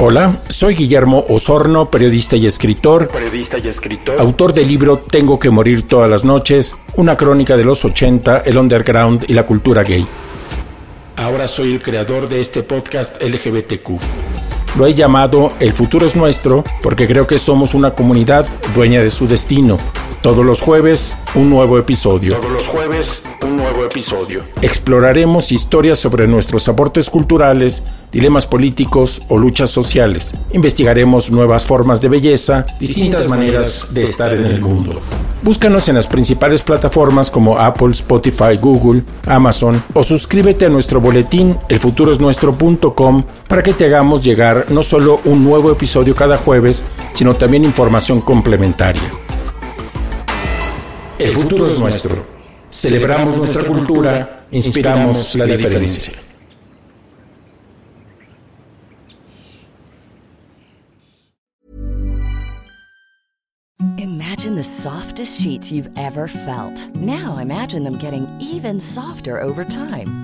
Hola, soy Guillermo Osorno, periodista y escritor, periodista y escritor, autor del libro Tengo que morir todas las noches, una crónica de los 80, el underground y la cultura gay. Ahora soy el creador de este podcast LGBTQ. Lo he llamado El futuro es nuestro porque creo que somos una comunidad dueña de su destino. Todos los jueves, un nuevo episodio. todos los jueves un nuevo episodio. Exploraremos historias sobre nuestros aportes culturales, dilemas políticos o luchas sociales. Investigaremos nuevas formas de belleza, distintas maneras de estar en el mundo. Búscanos en las principales plataformas como Apple, Spotify, Google, Amazon o suscríbete a nuestro boletín elfuturosnuestro.com para que te hagamos llegar no solo un nuevo episodio cada jueves, sino también información complementaria. El futuro es nuestro. Celebramos nuestra cultura, inspiramos la diferencia. Imagine the softest sheets you've ever felt. Now imagine them getting even softer over time.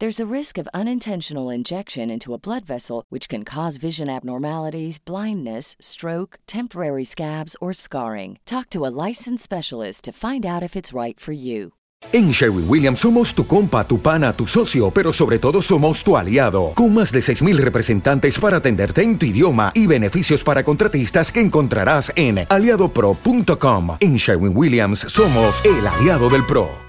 There's a risk of unintentional injection into a blood vessel, which can cause vision abnormalities, blindness, stroke, temporary scabs, or scarring. Talk to a licensed specialist to find out if it's right for you. En Sherwin Williams somos tu compa, tu pana, tu socio, pero sobre todo somos tu aliado, con más de 6.000 representantes para atenderte en tu idioma y beneficios para contratistas que encontrarás en aliadopro.com. En Sherwin Williams somos el aliado del PRO.